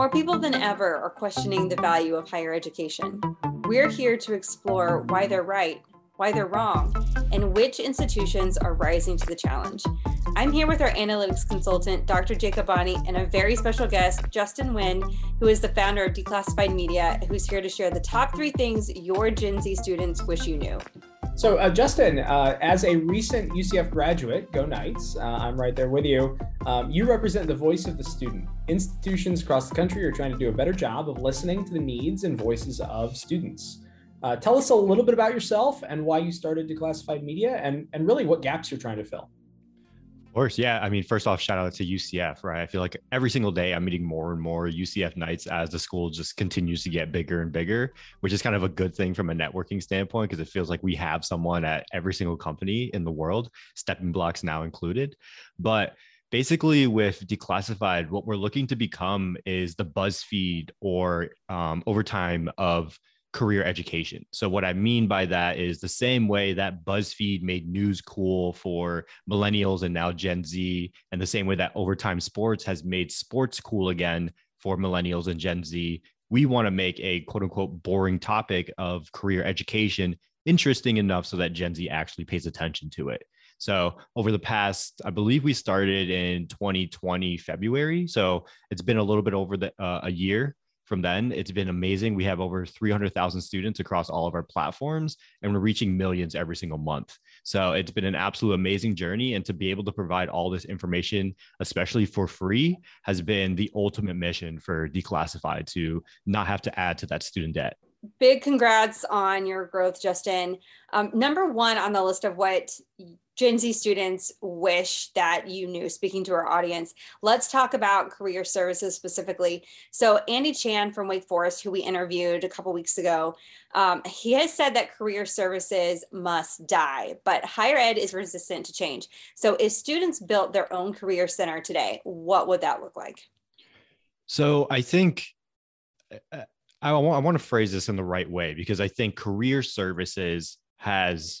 More people than ever are questioning the value of higher education. We're here to explore why they're right, why they're wrong, and which institutions are rising to the challenge. I'm here with our analytics consultant, Dr. Jacobani, and a very special guest, Justin Nguyen, who is the founder of Declassified Media, who's here to share the top three things your Gen Z students wish you knew. So, uh, Justin, uh, as a recent UCF graduate, go Knights, uh, I'm right there with you. Um, you represent the voice of the student. Institutions across the country are trying to do a better job of listening to the needs and voices of students. Uh, tell us a little bit about yourself and why you started Declassified Media and, and really what gaps you're trying to fill. Of course, yeah. I mean, first off, shout out to UCF, right? I feel like every single day I'm meeting more and more UCF Knights as the school just continues to get bigger and bigger, which is kind of a good thing from a networking standpoint because it feels like we have someone at every single company in the world, stepping blocks now included. But basically, with Declassified, what we're looking to become is the BuzzFeed or um, overtime of career education. So, what I mean by that is the same way that BuzzFeed made news cool for millennials and now Gen Z, and the same way that Overtime Sports has made sports cool again for millennials and Gen Z. We want to make a quote unquote boring topic of career education interesting enough so that Gen Z actually pays attention to it. So, over the past, I believe we started in 2020 February. So, it's been a little bit over the, uh, a year from then. It's been amazing. We have over 300,000 students across all of our platforms, and we're reaching millions every single month. So it's been an absolute amazing journey. And to be able to provide all this information, especially for free, has been the ultimate mission for Declassified to not have to add to that student debt big congrats on your growth, Justin. Um, number one on the list of what Gen Z students wish that you knew, speaking to our audience. Let's talk about career services specifically. So, Andy Chan from Wake Forest, who we interviewed a couple weeks ago, um, he has said that career services must die, but higher ed is resistant to change. So, if students built their own career center today, what would that look like? So, I think uh, I want, I want to phrase this in the right way because I think career services has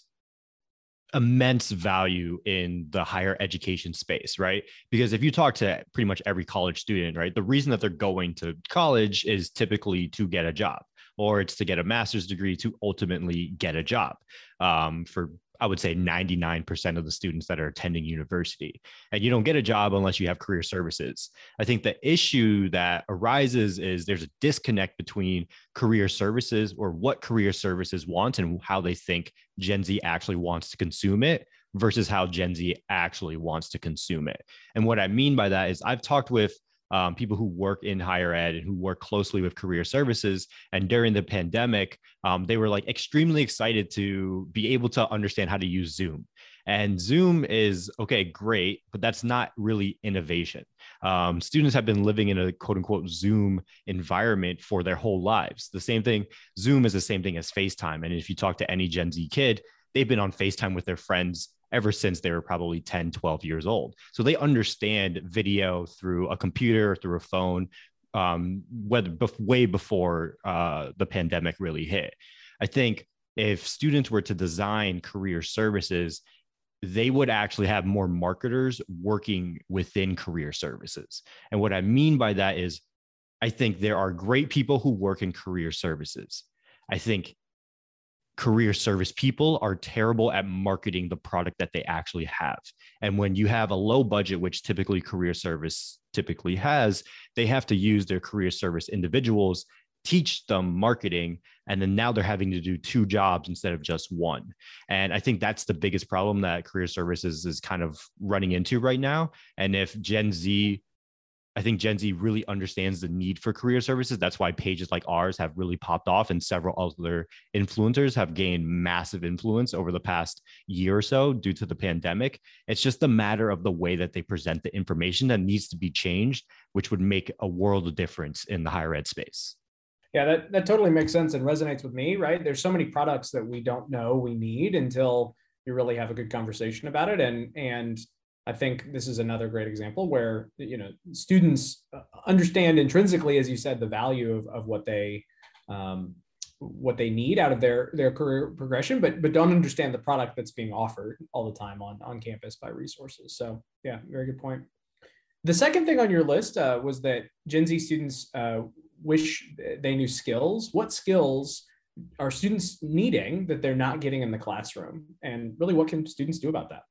immense value in the higher education space, right? Because if you talk to pretty much every college student, right, the reason that they're going to college is typically to get a job or it's to get a master's degree to ultimately get a job um, for I would say 99% of the students that are attending university. And you don't get a job unless you have career services. I think the issue that arises is there's a disconnect between career services or what career services want and how they think Gen Z actually wants to consume it versus how Gen Z actually wants to consume it. And what I mean by that is I've talked with um, people who work in higher ed and who work closely with career services. And during the pandemic, um, they were like extremely excited to be able to understand how to use Zoom. And Zoom is okay, great, but that's not really innovation. Um, students have been living in a quote unquote Zoom environment for their whole lives. The same thing, Zoom is the same thing as FaceTime. And if you talk to any Gen Z kid, they've been on FaceTime with their friends ever since they were probably 10, 12 years old. So they understand video through a computer, through a phone, um, whether way before uh, the pandemic really hit. I think if students were to design career services, they would actually have more marketers working within career services. And what I mean by that is, I think there are great people who work in career services. I think career service people are terrible at marketing the product that they actually have. And when you have a low budget, which typically career service typically has, they have to use their career service individuals, teach them marketing, and then now they're having to do two jobs instead of just one. And I think that's the biggest problem that career services is kind of running into right now. And if Gen Z I think Gen Z really understands the need for career services. That's why pages like ours have really popped off, and several other influencers have gained massive influence over the past year or so due to the pandemic. It's just a matter of the way that they present the information that needs to be changed, which would make a world of difference in the higher ed space. Yeah, that, that totally makes sense and resonates with me, right? There's so many products that we don't know we need until you really have a good conversation about it. And and I think this is another great example where you know students uh, understand intrinsically, as you said, the value of, of what they um, what they need out of their their career progression, but but don't understand the product that's being offered all the time on on campus by resources. So yeah, very good point. The second thing on your list uh, was that Gen Z students uh, wish they knew skills. What skills are students needing that they're not getting in the classroom? And really, what can students do about that?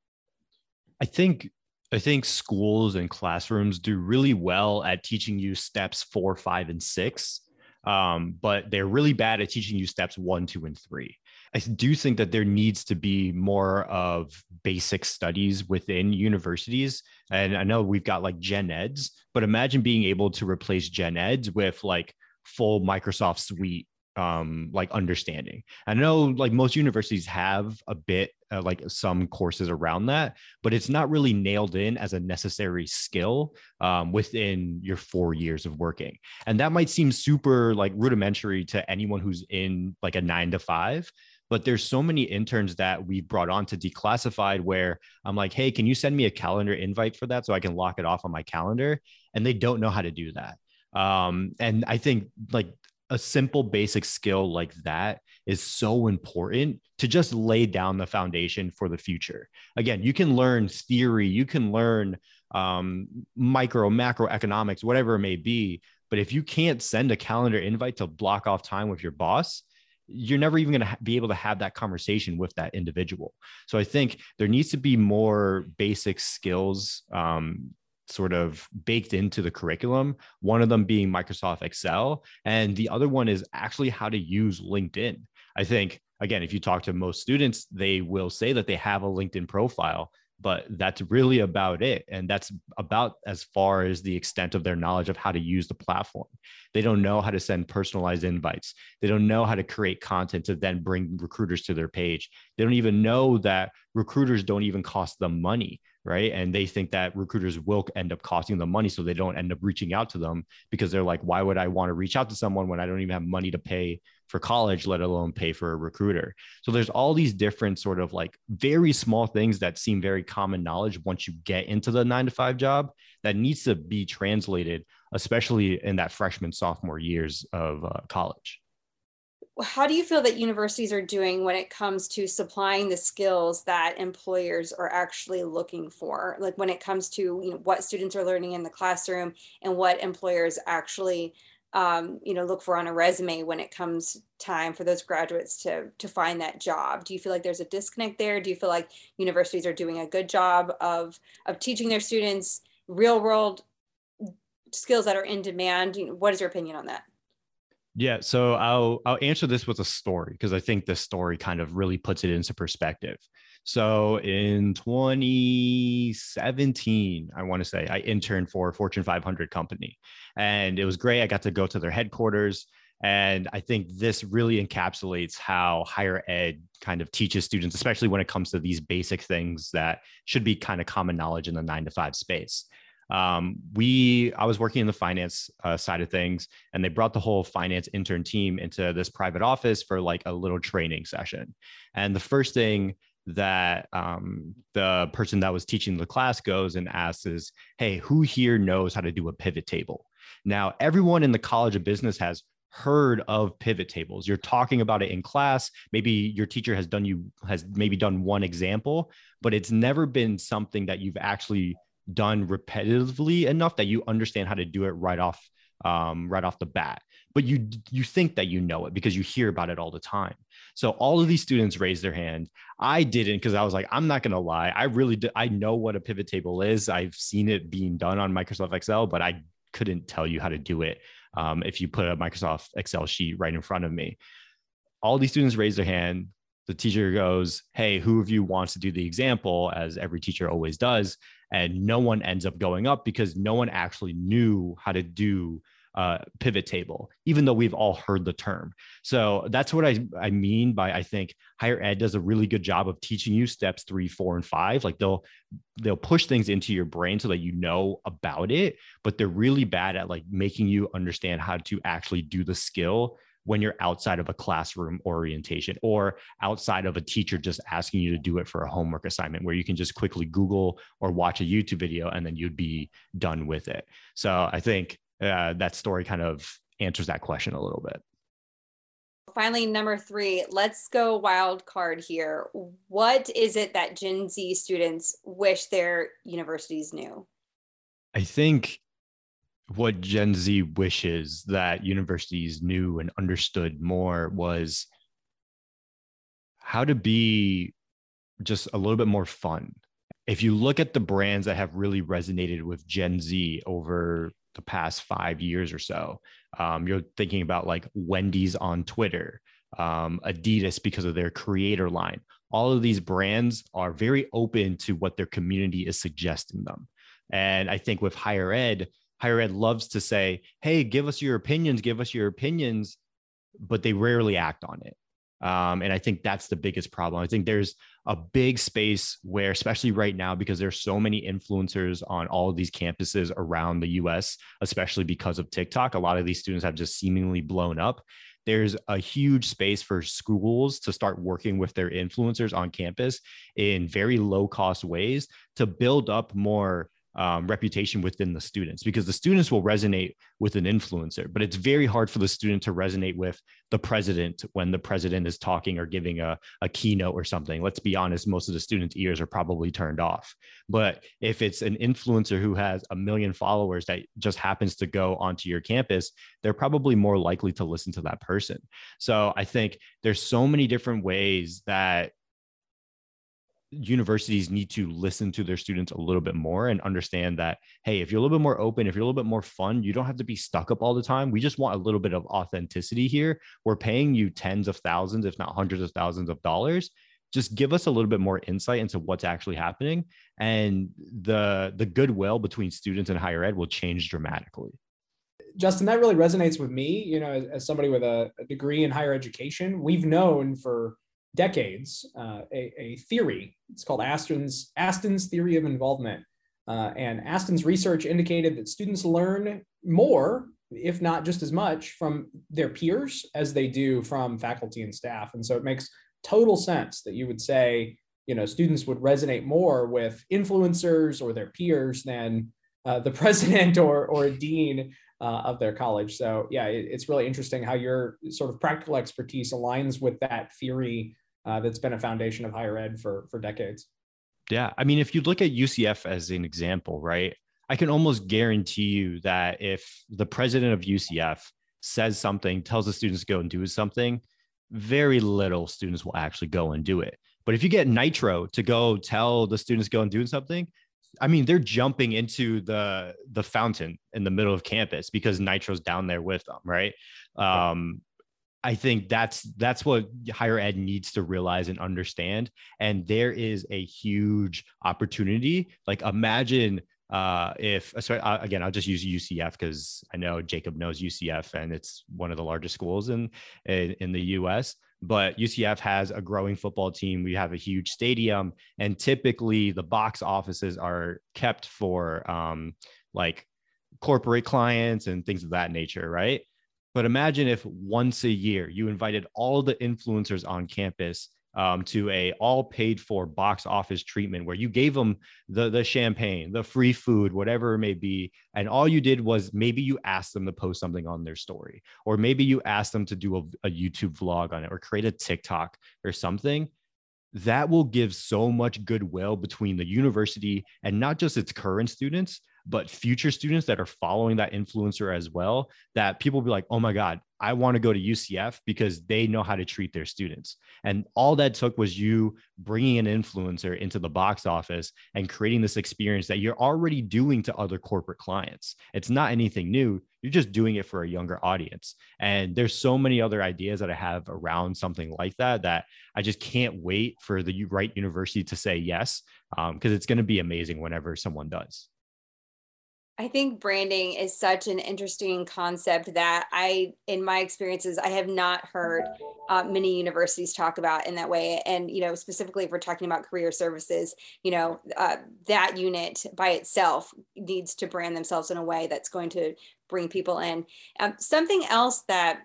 I think I think schools and classrooms do really well at teaching you steps four, five, and six, um, but they're really bad at teaching you steps one, two, and three. I do think that there needs to be more of basic studies within universities. And I know we've got like gen eds, but imagine being able to replace gen eds with like full Microsoft suite um, like understanding. I know like most universities have a bit uh, like some courses around that, but it's not really nailed in as a necessary skill um, within your four years of working. And that might seem super like rudimentary to anyone who's in like a nine to five, but there's so many interns that we brought on to declassified where I'm like, hey, can you send me a calendar invite for that so I can lock it off on my calendar? And they don't know how to do that. Um, and I think like a simple basic skill like that is so important to just lay down the foundation for the future. Again, you can learn theory, you can learn um, micro, macro economics, whatever it may be. But if you can't send a calendar invite to block off time with your boss, you're never even going to be able to have that conversation with that individual. So I think there needs to be more basic skills um, sort of baked into the curriculum. One of them being Microsoft Excel, and the other one is actually how to use LinkedIn. I think, again, if you talk to most students, they will say that they have a LinkedIn profile, but that's really about it. And that's about as far as the extent of their knowledge of how to use the platform. They don't know how to send personalized invites. They don't know how to create content to then bring recruiters to their page. They don't even know that recruiters don't even cost them money right? And they think that recruiters will end up costing them money, so they don't end up reaching out to them because they're like, why would I want to reach out to someone when I don't even have money to pay for college, let alone pay for a recruiter? So there's all these different sort of like very small things that seem very common knowledge once you get into the nine to five job that needs to be translated, especially in that freshman sophomore years of uh, college how do you feel that universities are doing when it comes to supplying the skills that employers are actually looking for like when it comes to you know what students are learning in the classroom and what employers actually um, you know look for on a resume when it comes time for those graduates to to find that job. Do you feel like there's a disconnect there? Do you feel like universities are doing a good job of of teaching their students real world skills that are in demand? You know, what is your opinion on that yeah, so I'll I'll answer this with a story because I think this story kind of really puts it into perspective. So in 2017, I want to say I interned for a Fortune 500 company, and it was great. I got to go to their headquarters, and I think this really encapsulates how higher ed kind of teaches students, especially when it comes to these basic things that should be kind of common knowledge in the nine to five space um, we i was working in the finance uh, side of things and they brought the whole finance intern team into this private office for like a little training session. And the first thing that um, the person that was teaching the class goes and asks is hey who here knows how to do a pivot table? Now everyone in the college of business has heard of pivot tables. You're talking about it in class. Maybe your teacher has done you has maybe done one example but it's never been something that you've actually done repetitively enough that you understand how to do it right off um, right off the bat. But you you think that you know it because you hear about it all the time. So all of these students raised their hand. I didn't because i was like i'm not going to lie. I really i know what a pivot table is. I've seen it being done on microsoft excel but i couldn't tell you how to do it um, if you put a microsoft excel sheet right in front of me. All these students raised their hand the teacher goes hey who of you wants to do the example as every teacher always does and no one ends up going up because no one actually knew how to do pivot table, even though we've all heard the term. So that's what I, I mean by I think higher ed does a really good job of teaching you steps three, four, and five. Like they'll they'll push things into your brain so that you know about it, but they're really bad at like making you understand how to actually do the skill when you're outside of a classroom orientation or outside of a teacher just asking you to do it for a homework assignment where you can just quickly Google or watch a YouTube video and then you'd be done with it. So I think uh, that story kind of answers that question a little bit. Finally, number three, let's go wild card here. What is it that Gen Z students wish their universities knew? I think what Gen Z wishes that universities knew and understood more was how to be just a little bit more fun. If you look at the brands that have really resonated with Gen Z over the past five years or so, um, you're thinking about like Wendy's on Twitter, um, Adidas because of their creator line. All of these brands are very open to what their community is suggesting them. And I think with higher ed, higher ed loves to say, hey, give us your opinions, give us your opinions, but they rarely act on it. Um, and I think that's the biggest problem. I think there's a big space where, especially right now, because there's so many influencers on all of these campuses around the US, especially because of TikTok, a lot of these students have just seemingly blown up. There's a huge space for schools to start working with their influencers on campus in very low cost ways to build up more um, reputation within the students because the students will resonate with an influencer, but it's very hard for the student to resonate with the president when the president is talking or giving a, a keynote or something. Let's be honest, most of the students' ears are probably turned off. But if it's an influencer who has a million followers that just happens to go onto your campus, they're probably more likely to listen to that person. So I think there's so many different ways that universities need to listen to their students a little bit more and understand that hey if you're a little bit more open if you're a little bit more fun you don't have to be stuck up all the time. We just want a little bit of authenticity here. We're paying you tens of thousands if not hundreds of thousands of dollars. Just give us a little bit more insight into what's actually happening and the the goodwill between students and higher ed will change dramatically. Justin that really resonates with me. You know as, as somebody with a, a degree in higher education we've known for decades uh, a, a, theory. It's called Astin's, Astin's theory of involvement. Uh, and Astin's research indicated that students learn more, if not just as much, from their peers as they do from faculty and staff. And so it makes total sense that you would say, you know, students would resonate more with influencers or their peers than uh, the president or, or a dean uh, of their college. So yeah, it, it's really interesting how your sort of practical expertise aligns with that theory uh, that's been a foundation of higher ed for for decades. Yeah, I mean, if you look at UCF as an example, right? I can almost guarantee you that if the president of UCF says something, tells the students to go and do something, very little students will actually go and do it. But if you get Knightro to go tell the students go and do something, I mean, they're jumping into the the fountain in the middle of campus because Knightro's down there with them, right? Um, I think that's that's what higher ed needs to realize and understand. And there is a huge opportunity. Like imagine uh, if sorry, uh, again, I'll just use UCF because I know Jacob knows UCF and it's one of the largest schools in, in in the U.S. But UCF has a growing football team. We have a huge stadium, and typically the box offices are kept for um, like corporate clients and things of that nature, right? But imagine if once a year you invited all the influencers on campus um, to a all paid for box office treatment where you gave them the the champagne, the free food, whatever it may be, and all you did was maybe you asked them to post something on their story, or maybe you asked them to do a, a YouTube vlog on it, or create a TikTok or something. That will give so much goodwill between the university and not just its current students, but future students that are following that influencer as well, that people be like, oh my God, I want to go to UCF because they know how to treat their students. And all that took was you bringing an influencer into the box office and creating this experience that you're already doing to other corporate clients. It's not anything new. You're just doing it for a younger audience. And there's so many other ideas that I have around something like that that I just can't wait for the right university to say yes, because um, it's going to be amazing whenever someone does. I think branding is such an interesting concept that I, in my experiences, I have not heard uh, many universities talk about in that way. And, you know, specifically if we're talking about career services, you know, uh, that unit by itself needs to brand themselves in a way that's going to bring people in. Um, something else that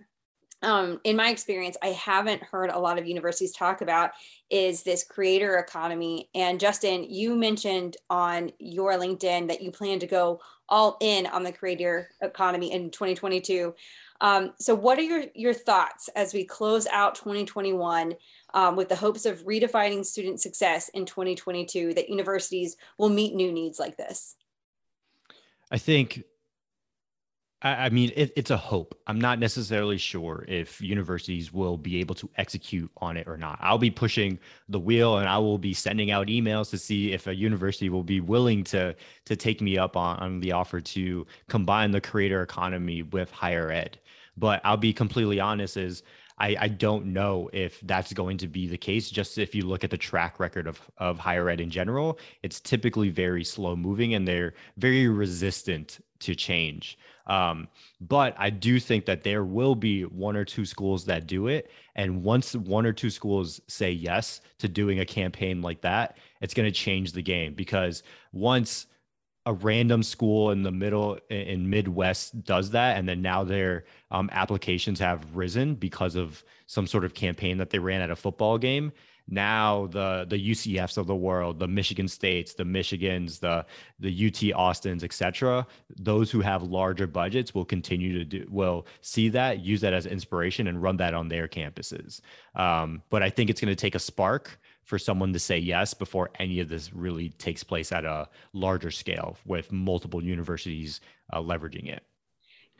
um, in my experience, I haven't heard a lot of universities talk about is this creator economy. And Justin, you mentioned on your LinkedIn that you plan to go all in on the creator economy in 2022. Um, so, what are your your thoughts as we close out 2021 um, with the hopes of redefining student success in 2022 that universities will meet new needs like this? I think I, mean, it, it's a hope. I'm not necessarily sure if universities will be able to execute on it or not. I'll be pushing the wheel, and I will be sending out emails to see if a university will be willing to to take me up on, on the offer to combine the creator economy with higher ed. But I'll be completely honest: is I, I don't know if that's going to be the case. Just if you look at the track record of, of higher ed in general, it's typically very slow moving and they're very resistant to change. Um, but I do think that there will be one or two schools that do it. And once one or two schools say yes to doing a campaign like that, it's going to change the game because once a random school in the middle in Midwest does that, and then now their um, applications have risen because of some sort of campaign that they ran at a football game. Now the the UCFs of the world, the Michigan States, the Michigans, the the UT Austins, etc. Those who have larger budgets will continue to do will see that, use that as inspiration, and run that on their campuses. Um, but I think it's going to take a spark for someone to say yes before any of this really takes place at a larger scale with multiple universities uh, leveraging it.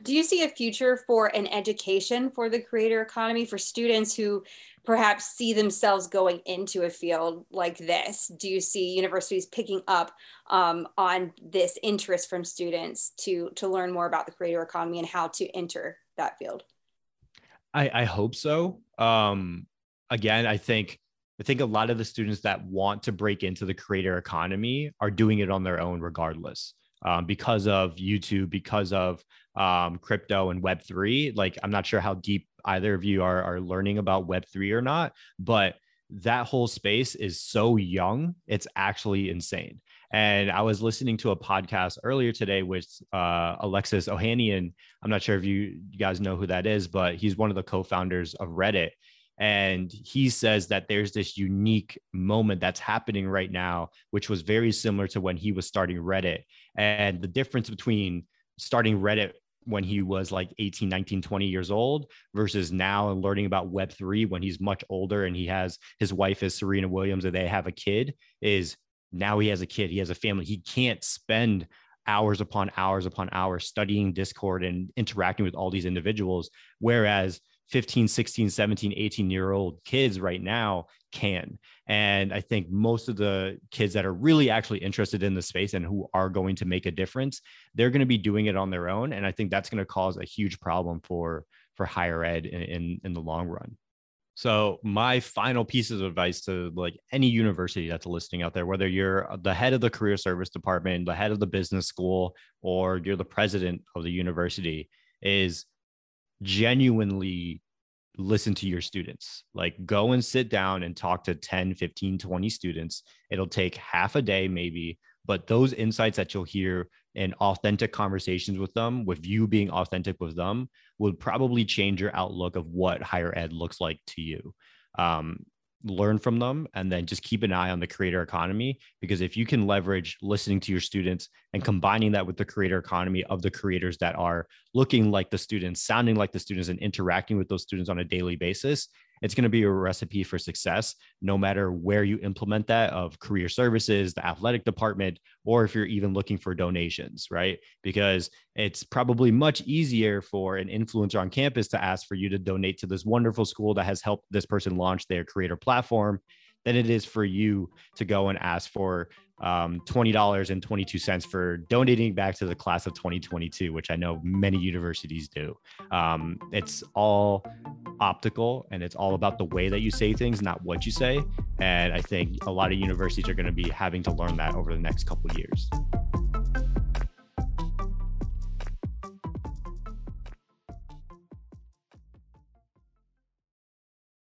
Do you see a future for an education for the creator economy for students who perhaps see themselves going into a field like this? Do you see universities picking up um, on this interest from students to to learn more about the creator economy and how to enter that field? I, I hope so. Um, again, I think I think a lot of the students that want to break into the creator economy are doing it on their own, regardless, um, because of YouTube, because of um, crypto and Web3. Like, I'm not sure how deep either of you are, are learning about Web3 or not, but that whole space is so young, it's actually insane. And I was listening to a podcast earlier today with uh, Alexis Ohanian. I'm not sure if you, you guys know who that is, but he's one of the co founders of Reddit. And he says that there's this unique moment that's happening right now, which was very similar to when he was starting Reddit. And the difference between starting Reddit when he was like 18, 19, 20 years old versus now and learning about Web3 when he's much older and he has his wife is Serena Williams and they have a kid is now he has a kid, he has a family. He can't spend hours upon hours upon hours studying Discord and interacting with all these individuals. Whereas 15, 16, 17, 18 year old kids right now can. And I think most of the kids that are really actually interested in the space and who are going to make a difference, they're going to be doing it on their own. And I think that's going to cause a huge problem for for higher ed in, in, in the long run. So my final piece of advice to like any university that's listening out there, whether you're the head of the career service department, the head of the business school, or you're the president of the university, is genuinely listen to your students. Like go and sit down and talk to 10 15 20 students. It'll take half a day maybe but those insights that you'll hear in authentic conversations with them with you being authentic with them will probably change your outlook of what higher ed looks like to you. Um, learn from them and then just keep an eye on the creator economy because if you can leverage listening to your students and combining that with the creator economy of the creators that are looking like the students sounding like the students and interacting with those students on a daily basis it's going to be a recipe for success no matter where you implement that of career services the athletic department or if you're even looking for donations right? Because it's probably much easier for an influencer on campus to ask for you to donate to this wonderful school that has helped this person launch their creator platform than it is for you to go and ask for um, $20.22 for donating back to the class of 2022, which I know many universities do. Um, it's all optical and it's all about the way that you say things, not what you say. And I think a lot of universities are going to be having to learn that over the next couple years.